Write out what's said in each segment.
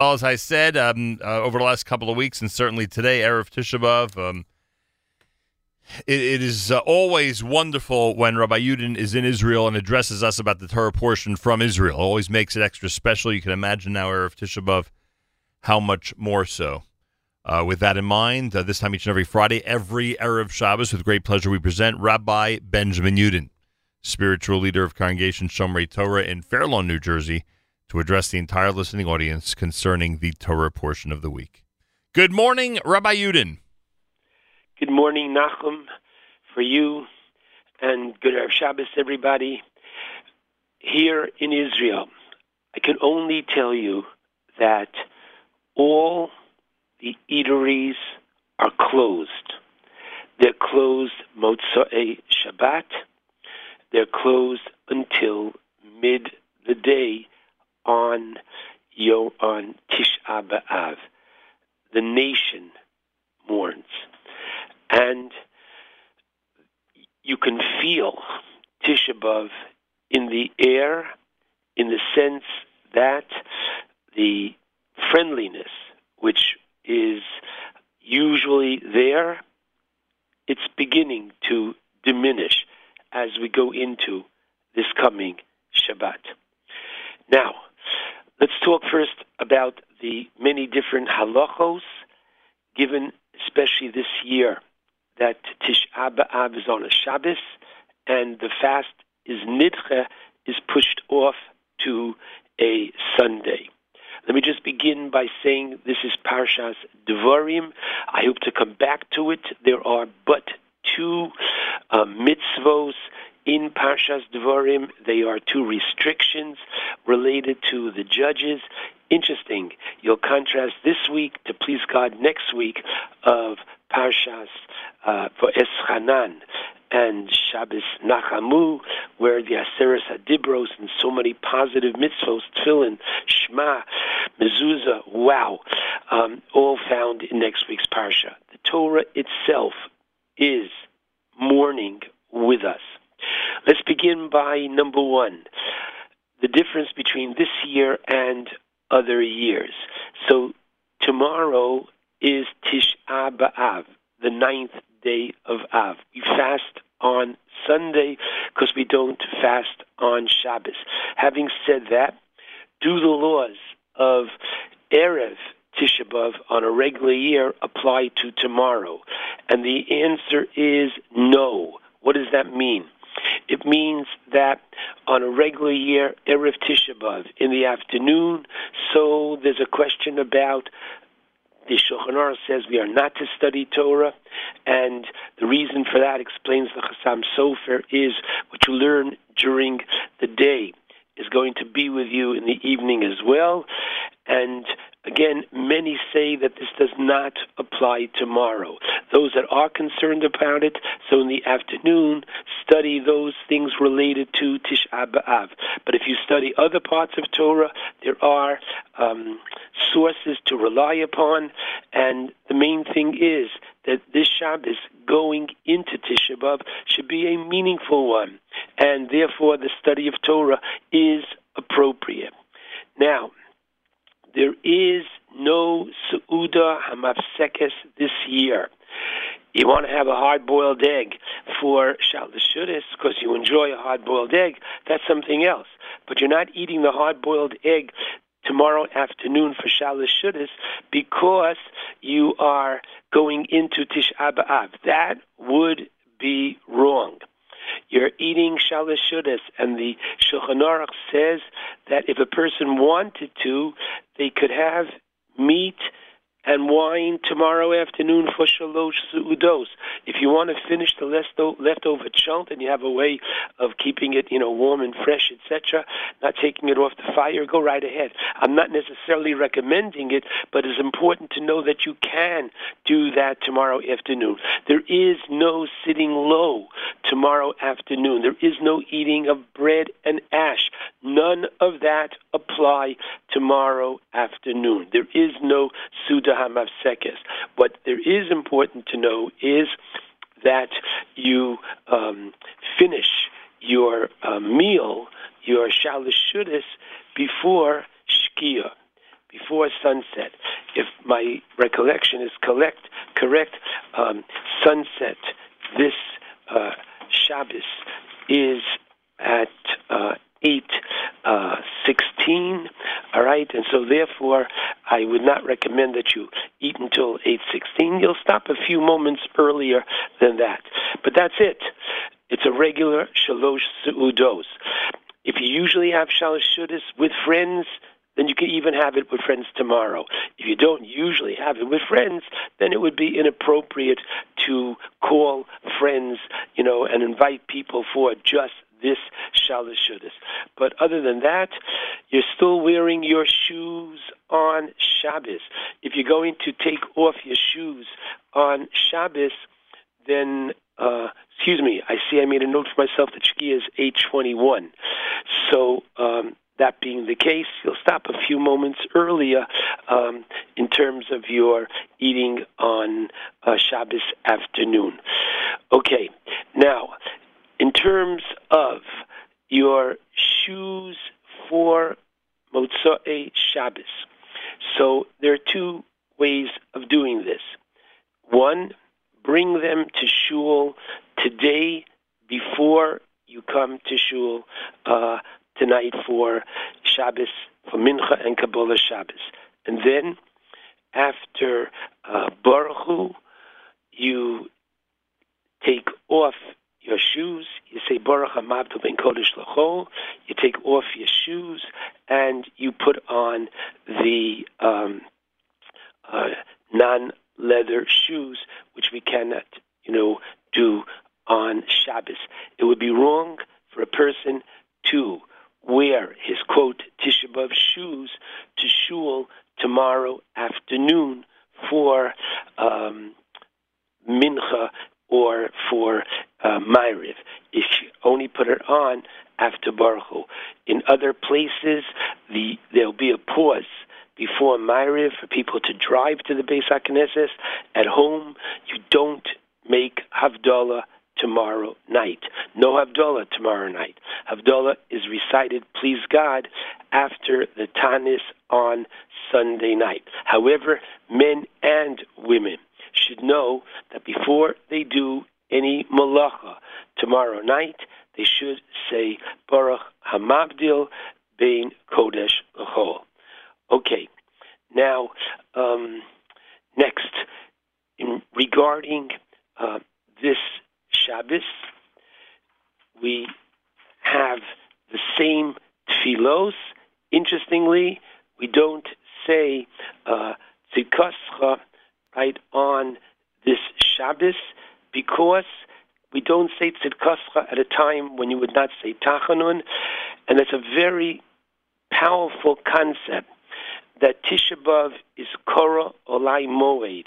Well, as I said um, uh, over the last couple of weeks, and certainly today, Erev Tisha B'Av, um, it, it is uh, always wonderful when Rabbi Yudin is in Israel and addresses us about the Torah portion from Israel. Always makes it extra special. You can imagine now, Erev Tisha B'Av, how much more so. Uh, with that in mind, uh, this time each and every Friday, every Erev Shabbos, with great pleasure, we present Rabbi Benjamin Yudin, spiritual leader of Congregation Shomrei Torah in Fair Lawn, New Jersey to address the entire listening audience concerning the Torah portion of the week. Good morning, Rabbi Yudin. Good morning, Nachum, for you, and good Erev Shabbos, everybody. Here in Israel, I can only tell you that all the eateries are closed. They're closed Motzei Shabbat. They're closed until mid the day on Yo on Tisha. The nation mourns, and you can feel Tisha B'av in the air, in the sense that the friendliness, which is usually there, it's beginning to diminish as we go into this coming Shabbat. Now, Let's talk first about the many different halachos given, especially this year, that Tisha B'Av is on a Shabbos and the fast is nidche, is pushed off to a Sunday. Let me just begin by saying this is Parshas Devarim. I hope to come back to it. There are but two uh, mitzvos in Parshas Devarim. They are two restrictions related to the judges. Interesting. You'll contrast this week to please God next week of Parshas uh, Va'eschanan and Shabbos Nachamu, where the Aseres Hadibros and so many positive mitzvos, Tefillin, Shema, Mezuzah, wow, um, all found in next week's Parsha. The Torah itself is mourning with us. Let's begin by number one the difference between this year and other years. So tomorrow is Tisha B'Av, the ninth day of Av. We fast on Sunday because we don't fast on Shabbos. Having said that, do the laws of Erev Tisha on a regular year apply to tomorrow? And the answer is no. What does that mean? It means that on a regular year, Erev Tisha in the afternoon, so there's a question about the Shulchan says we are not to study Torah, and the reason for that explains the Chassam Sofer is what you learn during the day is going to be with you in the evening as well, and Again, many say that this does not apply tomorrow. Those that are concerned about it, so in the afternoon, study those things related to Tisha B'Av. But if you study other parts of Torah, there are um, sources to rely upon, and the main thing is that this Shabbos going into Tisha B'Av should be a meaningful one, and therefore the study of Torah is appropriate. Now, there is no Su'uda Hamafsekes this year. You want to have a hard boiled egg for Shalashudas because you enjoy a hard boiled egg, that's something else. But you're not eating the hard boiled egg tomorrow afternoon for Shalashudas because you are going into Tish B'Av. That would be wrong. You're eating shalashudas, and the Shulchan Aruch says that if a person wanted to, they could have meat and wine tomorrow afternoon for shalosh su'udos. If you want to finish the leftover chunk and you have a way of keeping it, you know, warm and fresh, etc., not taking it off the fire, go right ahead. I'm not necessarily recommending it, but it's important to know that you can do that tomorrow afternoon. There is no sitting low tomorrow afternoon. There is no eating of bread and ash. None of that apply tomorrow afternoon. There is no Suda Hamavsekes. What there is important to know is that you um, finish your uh, meal, your Shalashudas, before Shkia. before sunset. If my recollection is correct, correct, um, sunset this uh, Shabbos is at uh, 8 uh, 16 all right? And so therefore i would not recommend that you eat until 8:16. you'll stop a few moments earlier than that. But that's it. It's a regular shalosh seudos if you usually have shalosh seudos with friends then you can even have it with friends tomorrow. If you don't usually have it with friends, then it would be inappropriate to call friends, you know, and invite people for just this Shalosh But other than that, you're still wearing your shoes on Shabbos. If you're going to take off your shoes on Shabbos, then uh, excuse me, I see I made a note for myself that Shkia is 821. So um, that being the case, you'll stop a few moments earlier um, in terms of your eating on uh, Shabbos afternoon. Okay, now in terms of your shoes for Motzei Shabbos. So there are two ways of doing this. One, bring them to shul today before you come to shul uh, tonight for Shabbos, for Mincha and Kabbalah Shabbos. And then after uh, Baruch Hu, you take off your shoes. You say Baruch Hamavdil Ben Kodesh Lachol. You take off your shoes and you put on the um, uh, non-leather shoes, which we cannot, you know, do on Shabbos. It would be wrong for a person to wear his quote Tisha B'av shoes to shul tomorrow afternoon for um, mincha or for uh, Ma'ariv. If you on after Baruch Hu. In other places, the, there'll be a pause before Ma'ariv for people to drive to the Beis HaKnesses. At home, you don't make Havdalah tomorrow night. No Havdalah tomorrow night. Havdalah is recited, please God, after the Tanis on Sunday night. However, men and women should know that before they do any malacha tomorrow night, they should say Baruch Hamavdil Bein Kodesh L'chol. Okay, now um, next, in regarding uh, this Shabbos, we have the same tfilos. Interestingly, we don't say uh, tzidkascha right on this Shabbos because we don't say tzidkascha at a time when you would not say tachanun, and it's a very powerful concept that Tisha B'av is Korah Olai Moed.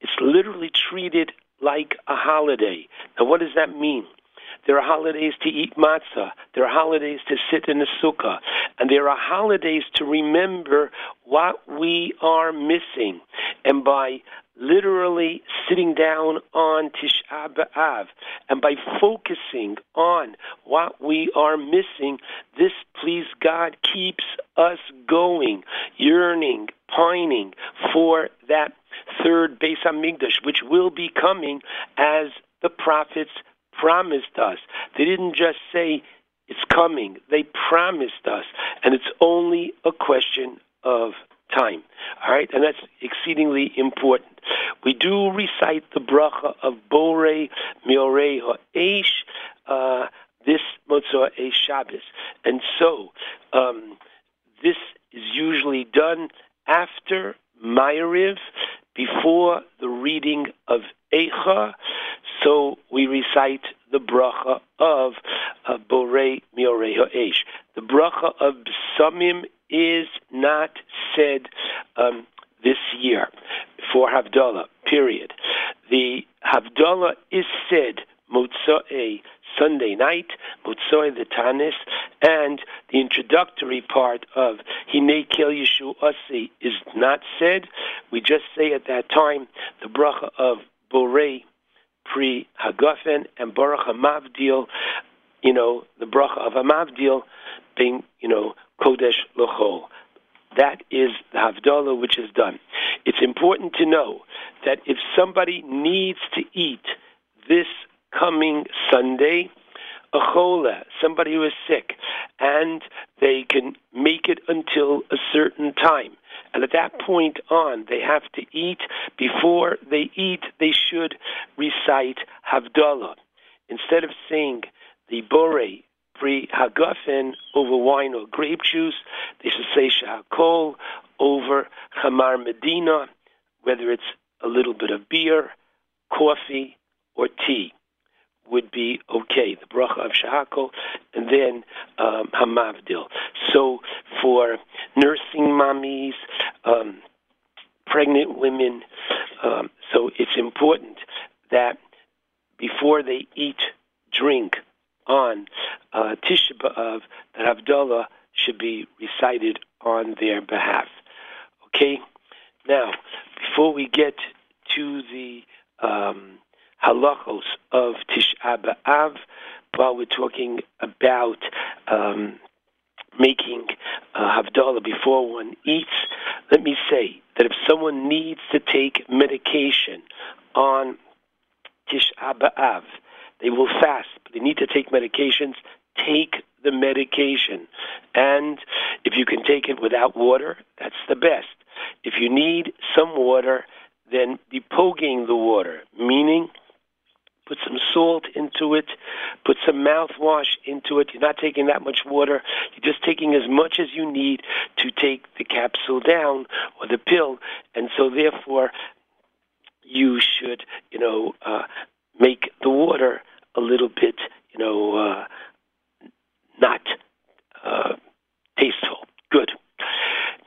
It's literally treated like a holiday. Now, what does that mean? There are holidays to eat matzah. There are holidays to sit in a sukkah. And there are holidays to remember what we are missing. And by literally sitting down on Tisha B'Av and by focusing on what we are missing, this, please God, keeps us going, yearning, pining for that third Beis Hamikdash, which will be coming as the prophets promised us. They didn't just say it's coming, they promised us. And it's only a question of time. All right, and that's exceedingly important. We do recite the bracha of Borei Miorei Ha'esh uh, this Motzei Shabbos, and so um, this is usually done after Ma'ariv, before the reading of Eicha. So we recite the bracha of uh, Borei Miorei Ha'esh. The bracha of Samim is not said um, this year for Havdalah, period. The Havdalah is said Motzei Sunday night, Motzoi the Tanis, and the introductory part of Hine Kel Yeshu Asi is not said. We just say at that time the bracha of Borei Pri Hagafen and Baruch Hamavdil, you know, the bracha of Hamavdil being, you know, Kodesh Lochol. that is the Havdalah which is done. It's important to know that if somebody needs to eat this coming Sunday, a chola, somebody who is sick, and they can make it until a certain time. And at that point on, they have to eat. Before they eat, they should recite Havdalah. Instead of saying the Bore pre Hagafen over wine or grape juice, they should say Sha'akol over Chamar Medina, whether it's a little bit of beer, coffee, or tea would be okay. The bracha of shahakol, and then um, hamavdil. So for nursing mommies, um, pregnant women, um, so it's important that before they eat, drink on uh, Tisha B'av, that Havdalah should be recited on their behalf. Okay? Now, before we get to the um, halachos of Tisha B'Av, while we're talking about um, making uh, Havdalah before one eats, let me say that if someone needs to take medication on Tisha B'Av, they will fast, but they need to take medications. Take the medication. And if you can take it without water, that's the best. If you need some water, then be poking the water, meaning put some salt into it, put some mouthwash into it. You're not taking that much water. You're just taking as much as you need to take the capsule down or the pill. And so, therefore, you should, you know, uh, make the water a little bit, you know, uh, not uh, tasteful. Good.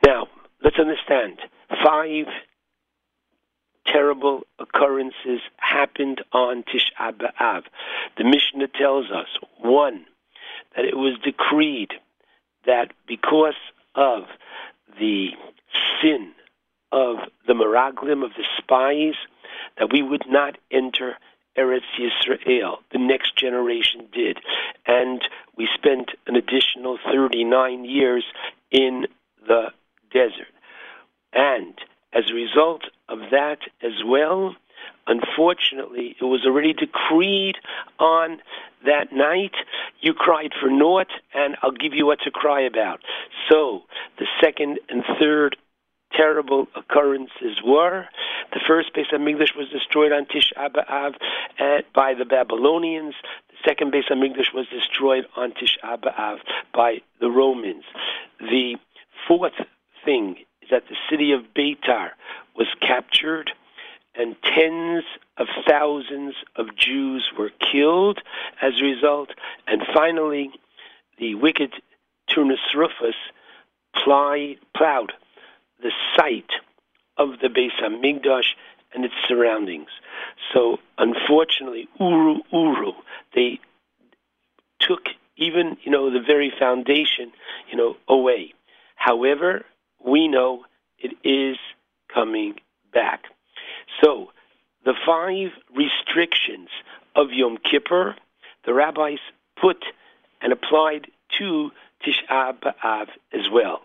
Now, let's understand five terrible occurrences happened on Tisha B'Av. The Mishnah tells us one, that it was decreed that because of the sin of the Meraglim, of the spies, that we would not enter Eretz Yisrael. The next generation did. And we spent an additional 39 years in the desert. And as a result that as well, unfortunately, it was already decreed on that night. You cried for naught, and I'll give you what to cry about. So the second and third terrible occurrences were. The first base Beis Hamikdash was destroyed on Tish B'Av eh, by the Babylonians. The second base Beis Hamikdash was destroyed on Tish B'Av by the Romans. The fourth thing is that the city of Beitar was captured and tens of thousands of Jews were killed as a result. And finally, the wicked Turnus Rufus plowed the site of the Beis Hamikdash and its surroundings. So, unfortunately, Uru Uru, they took even you know the very foundation you know away. However, we know it is coming back. So, the five restrictions of Yom Kippur, the rabbis put and applied to Tisha B'Av as well.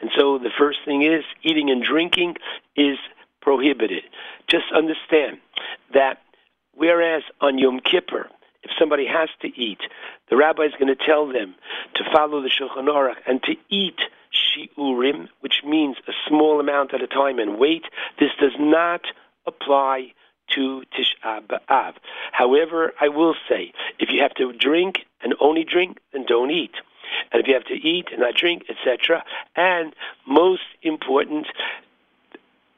And so the first thing is eating and drinking is prohibited. Just understand that whereas on Yom Kippur, if somebody has to eat, the rabbi is going to tell them to follow the Shulchan Aruch and to eat shiurim, which means a small amount at a time and wait. This does not apply to Tisha B'Av. However, I will say, if you have to drink and only drink, then don't eat and if you have to eat and not drink, etc. And most important,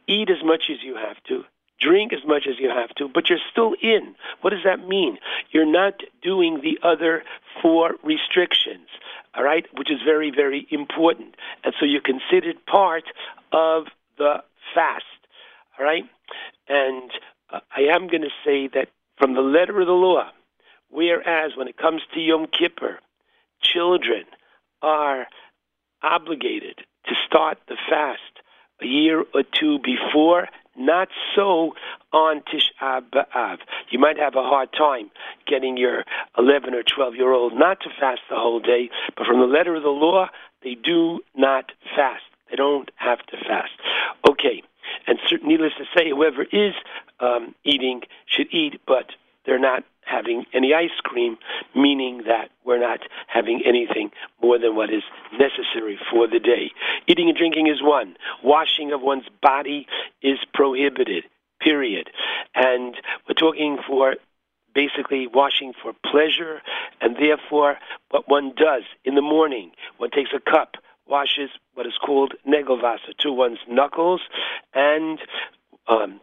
eat as much as you have to, drink as much as you have to, but you're still in. What does that mean? You're not doing the other four restrictions, all right, which is very, very important. And so you're considered part of the fast, all right? And uh, I am going to say that from the letter of the law, whereas when it comes to Yom Kippur, children are obligated to start the fast a year or two before. Not so on Tisha B'Av. You might have a hard time getting your 11 or 12 year old not to fast the whole day, but from the letter of the law, they do not fast. They don't have to fast. Okay, and needless to say, whoever is um, eating should eat, but they're not having any ice cream, meaning that we're not having anything more than what is necessary for the day. Eating and drinking is one. Washing of one's body is prohibited, period. And we're talking for basically washing for pleasure, and therefore what one does in the morning, one takes a cup, washes what is called negelvasa to one's knuckles, and um,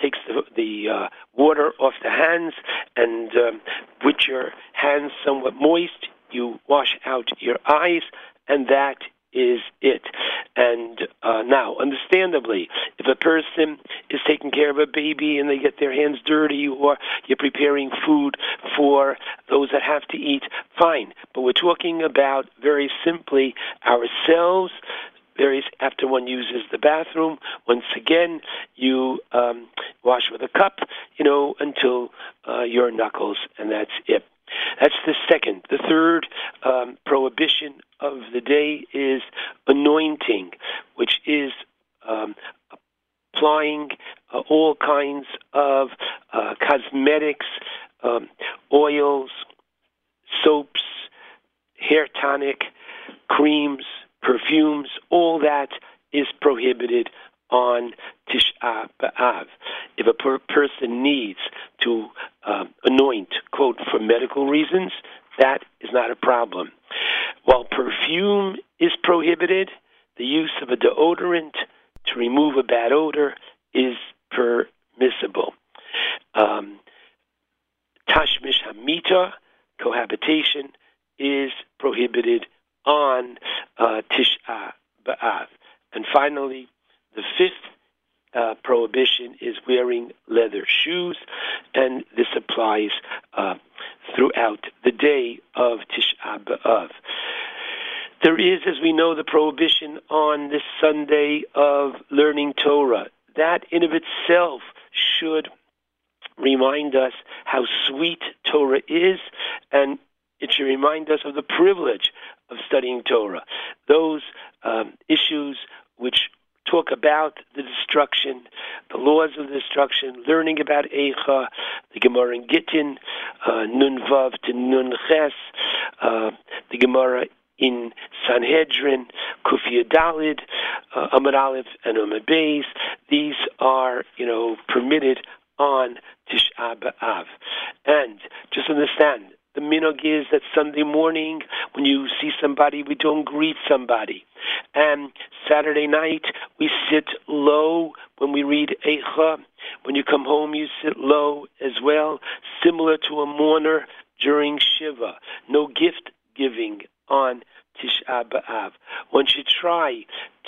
takes the, the uh, water off the hands, and um, with your hands somewhat moist, you wash out your eyes, and that is it. And uh, now, understandably, if a person is taking care of a baby and they get their hands dirty, or you're preparing food for those that have to eat, fine. But we're talking about very simply ourselves. Various after one uses the bathroom. Once again, you um, wash with a cup, you know, until uh, your knuckles, and that's it. That's the second. The third um, prohibition of the day is anointing, which is um, applying uh, all kinds of uh, cosmetics, um, oils, soaps, hair tonic, creams, perfumes, all that is prohibited on Tisha B'Av. If a per- person needs to um, anoint, quote, for medical reasons, that is not a problem. While perfume is prohibited, the use of a deodorant to remove a bad odor is permissible. Um, tashmish hamita, cohabitation, is prohibited on uh, Tisha B'Av. And finally, the fifth uh, prohibition is wearing leather shoes, and this applies uh, throughout the day of Tisha B'Av. There is, as we know, the prohibition on this Sunday of learning Torah. That in of itself should remind us how sweet Torah is, and it should remind us of the privilege of studying Torah. Those um, issues which talk about the destruction, the laws of destruction, learning about Eicha, the Gemara in Gittin, uh, Nun Vav to Nun Ches, uh, the Gemara in Sanhedrin, Kufia Dalid, uh, Amud Aleph, and Amud Beis. These are, you know, permitted on Tisha B'Av. And just understand, the minhag is that Sunday morning, when you see somebody, we don't greet somebody. And Saturday night, we sit low when we read Eicha. When you come home, you sit low as well, similar to a mourner during Shiva. No gift giving on Tisha B'Av. One should try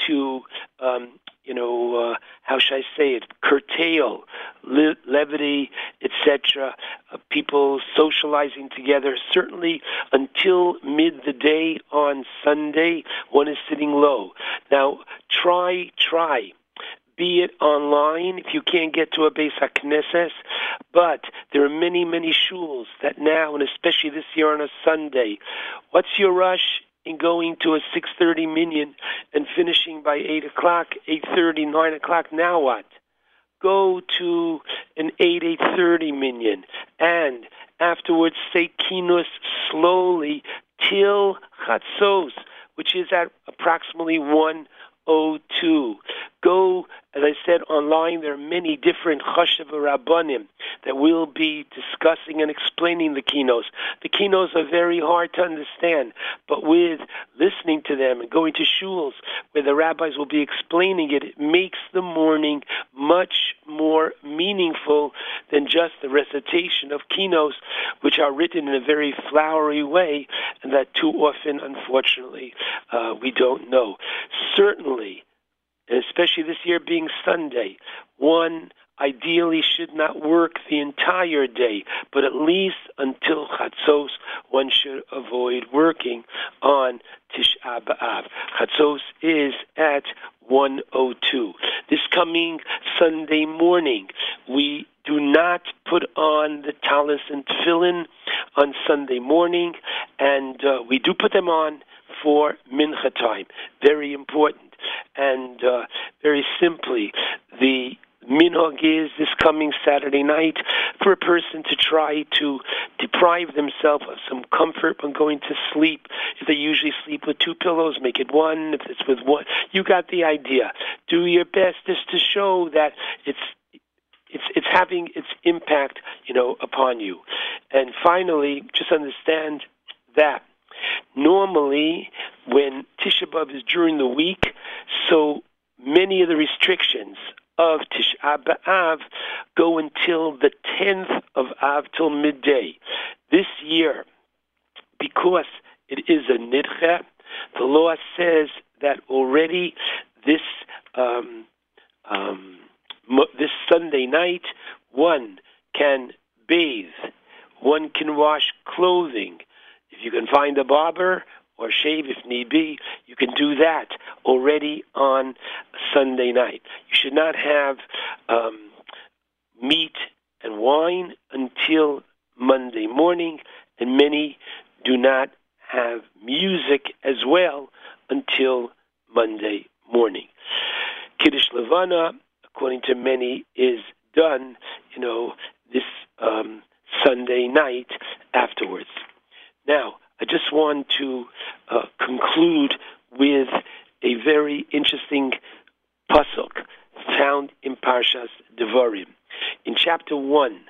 to um, you know, uh, how should I say it, curtail le- levity, etc. Uh, people socializing together. Certainly, until mid the day on Sunday, one is sitting low. Now, try, try. Be it online if you can't get to a Beis HaKnesses, but there are many, many shuls that now, and especially this year on a Sunday, what's your rush? In going to a 6.30 minyan and finishing by 8 o'clock, 8.30, 9 o'clock, now what? Go to an 8, 8.30 minyan and afterwards say kinos slowly till chatzos, which is at approximately 102. Go as I said online, there are many different chashav rabbanim that will be discussing and explaining the kinos. The kinos are very hard to understand, but with listening to them and going to shuls where the rabbis will be explaining it, it makes the morning much more meaningful than just the recitation of kinos, which are written in a very flowery way, and that too often, unfortunately, uh, we don't know. Certainly, and especially this year being Sunday, one ideally should not work the entire day, but at least until Chatzos, one should avoid working on Tisha B'Av. Chatzos is at 102. This coming Sunday morning, we do not put on the talis and tefillin on Sunday morning, and uh, we do put them on for mincha time. Very important. And uh, very simply, the Minhag is this coming Saturday night for a person to try to deprive themselves of some comfort when going to sleep. If they usually sleep with two pillows, make it one. If it's with one, you got the idea. Do your best just to show that it's it's it's having its impact, you know, upon you. And finally, just understand that normally when Tisha B'av is during the week, so many of the restrictions of Tisha B'av go until the 10th of Av till midday. This year, because it is a nidche, the law says that already this um, um, this Sunday night, one can bathe, one can wash clothing. If you can find a barber or shave if need be, you can do that already on Sunday night. You should not have um, meat and wine until Monday morning, and many do not have music as well until Monday morning. Kiddush Levana according to many, is done, you know, this um, Sunday night afterwards. Now, I just want to uh, conclude with a very interesting pasuk found in Parshas Devarim. In chapter 1,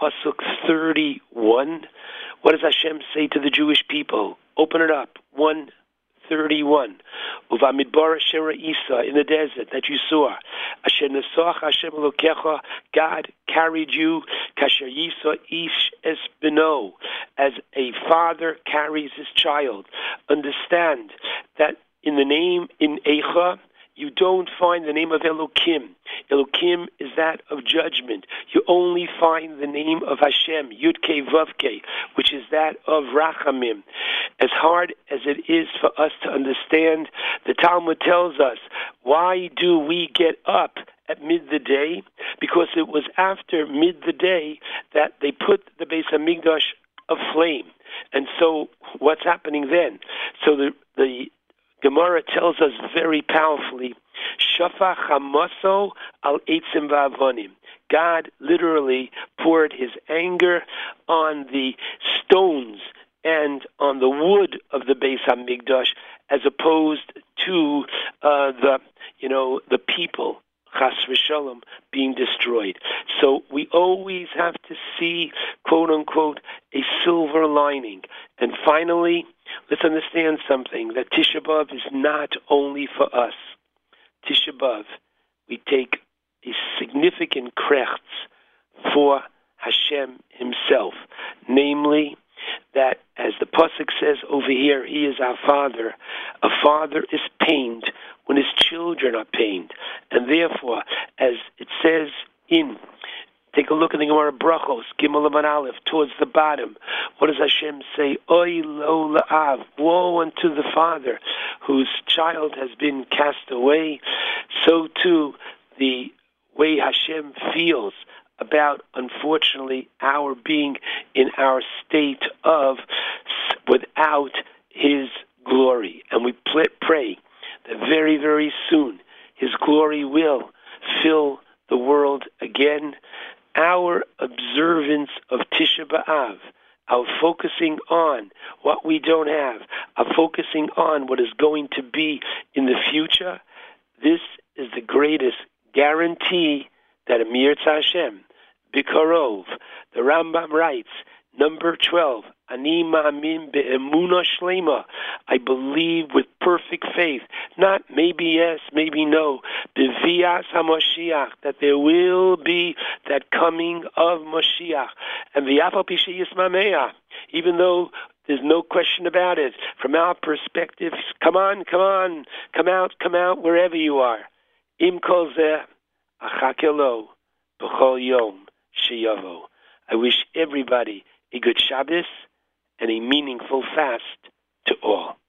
pasuk 31, what does Hashem say to the Jewish people? Open it up. 1 31. Uvamidbar Asher Isa in the desert that you saw. Asher Nesach Hashem Elokecha, God carried you, Kasher Yisa Ish Espino, as a father carries his child. Understand that in the name, in Eicha, you don't find the name of Elokim. Elokim is that of judgment. You only find the name of Hashem, Yudke Vavke, which is that of Rachamim. As hard as it is for us to understand, the Talmud tells us, why do we get up at mid the day? Because it was after mid the day that they put the Beis Hamikdash aflame. And so, what's happening then? So the the Gemara tells us very powerfully, Shafa Hamaso al Eitzim Va'avonim. God literally poured his anger on the stones and on the wood of the Beis Hamikdash, as opposed to uh, the you know the people chas v'shalom being destroyed. So we always have to see quote unquote a silver lining. And finally, let's understand something that Tisha B'av is not only for us. Tisha B'av, we take a significant krechts for Hashem Himself, namely that, as the pasuk says over here, He is our Father. A father is pained when his children are pained, and therefore, as it says in Take a look at the Gemara Brachos, Gimel and Aleph, towards the bottom. What does Hashem say? Oy lo la'av, woe unto the father whose child has been cast away. So too, the way Hashem feels about, unfortunately, our being in our state of without His glory. And we pray that very, very soon His glory will fill the world again our observance of Tisha B'Av, our focusing on what we don't have, our focusing on what is going to be in the future, this is the greatest guarantee that Amir Hashem, Bikarov, the Rambam writes, number 12, Ani ma'amin be'emuna shlema. I believe with perfect faith, not maybe yes, maybe no, bevias haMashiach, that there will be that coming of Mashiach. And v'yafal mameya, even though there's no question about it, from our perspective, come on, come on, come out, come out, wherever you are. Im kol zeh, achakelo, b'chol yom, sheyavo. I wish everybody a good Shabbos and a meaningful fast to all.